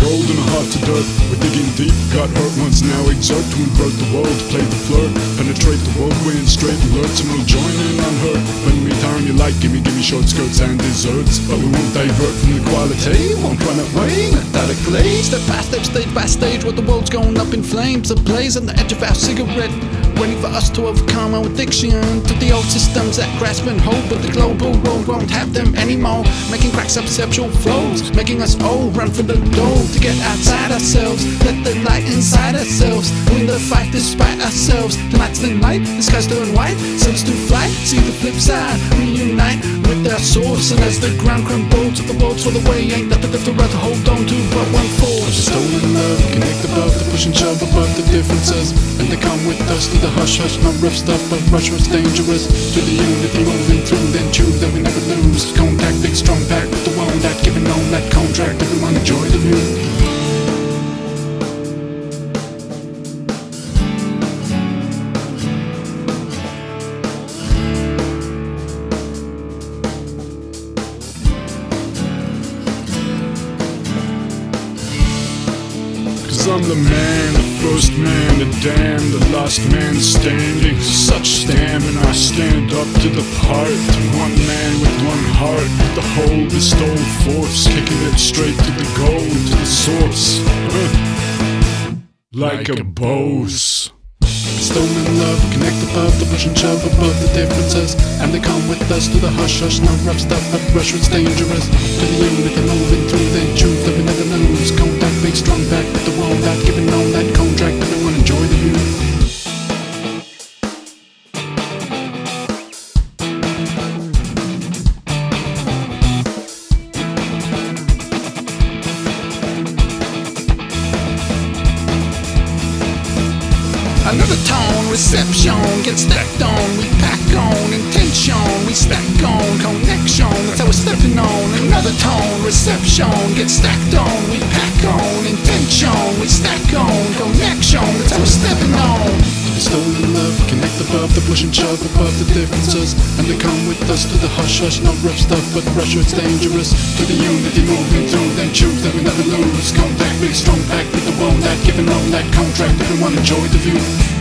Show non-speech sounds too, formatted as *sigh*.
gold and a heart to dirt. We're digging deep, got hurt once, now exert to invert the world, play the flirt, penetrate the whirlwind, straight alerts, and we'll join in on her. When we turn you like, gimme, gimme short skirts and desserts, but we won't divert from the quality, won't run away, methodically. Step by step, stage by stage, where the world's going up in flames, ablaze on the edge of our cigarette. Waiting for us to overcome our addiction to the old systems that grasp and hold, but the global world won't have them anymore. Making cracks perceptual flows, making us all run for the door to get outside ourselves. Let the light inside ourselves win the fight despite ourselves. The Tonight's the night, the sky's turn white, suns to fly. See the flip side, reunite with our source. And as the ground crumbles, the world's fall away, ain't nothing left to rather hold on to but one force. Just stolen love, connect above the push and shove above the differences. And they come with us to the hush hush, not rough stuff, but rush was dangerous. To the unity moving through, then choose that contract. Everyone enjoy the view. I'm the man, the first man, the damn, the last man standing. Such stamina, I stand up to the part. One man with one heart, with the whole bestowed force, kicking it straight to the goal, to the source. *laughs* Like a boss. Stone Stolen love, connect above the push and shove above the differences. And they come with us to the hush hush, no rough stuff, but rush it's dangerous. To the unity moving through, then choose that we never. Another tone, reception, get stacked on, we pack on, intention, we stack on, connection, that's how we're stepping on. Another tone, reception, get stacked on, we pack on, intention, we stack on, above the push and shove above the differences. And they come with us to the hush hush, not rough stuff, but rush it's dangerous. To the unity moving through, then choose that we never lose. Contact, big strong pack with the one that giving on that contract. Everyone enjoy the view.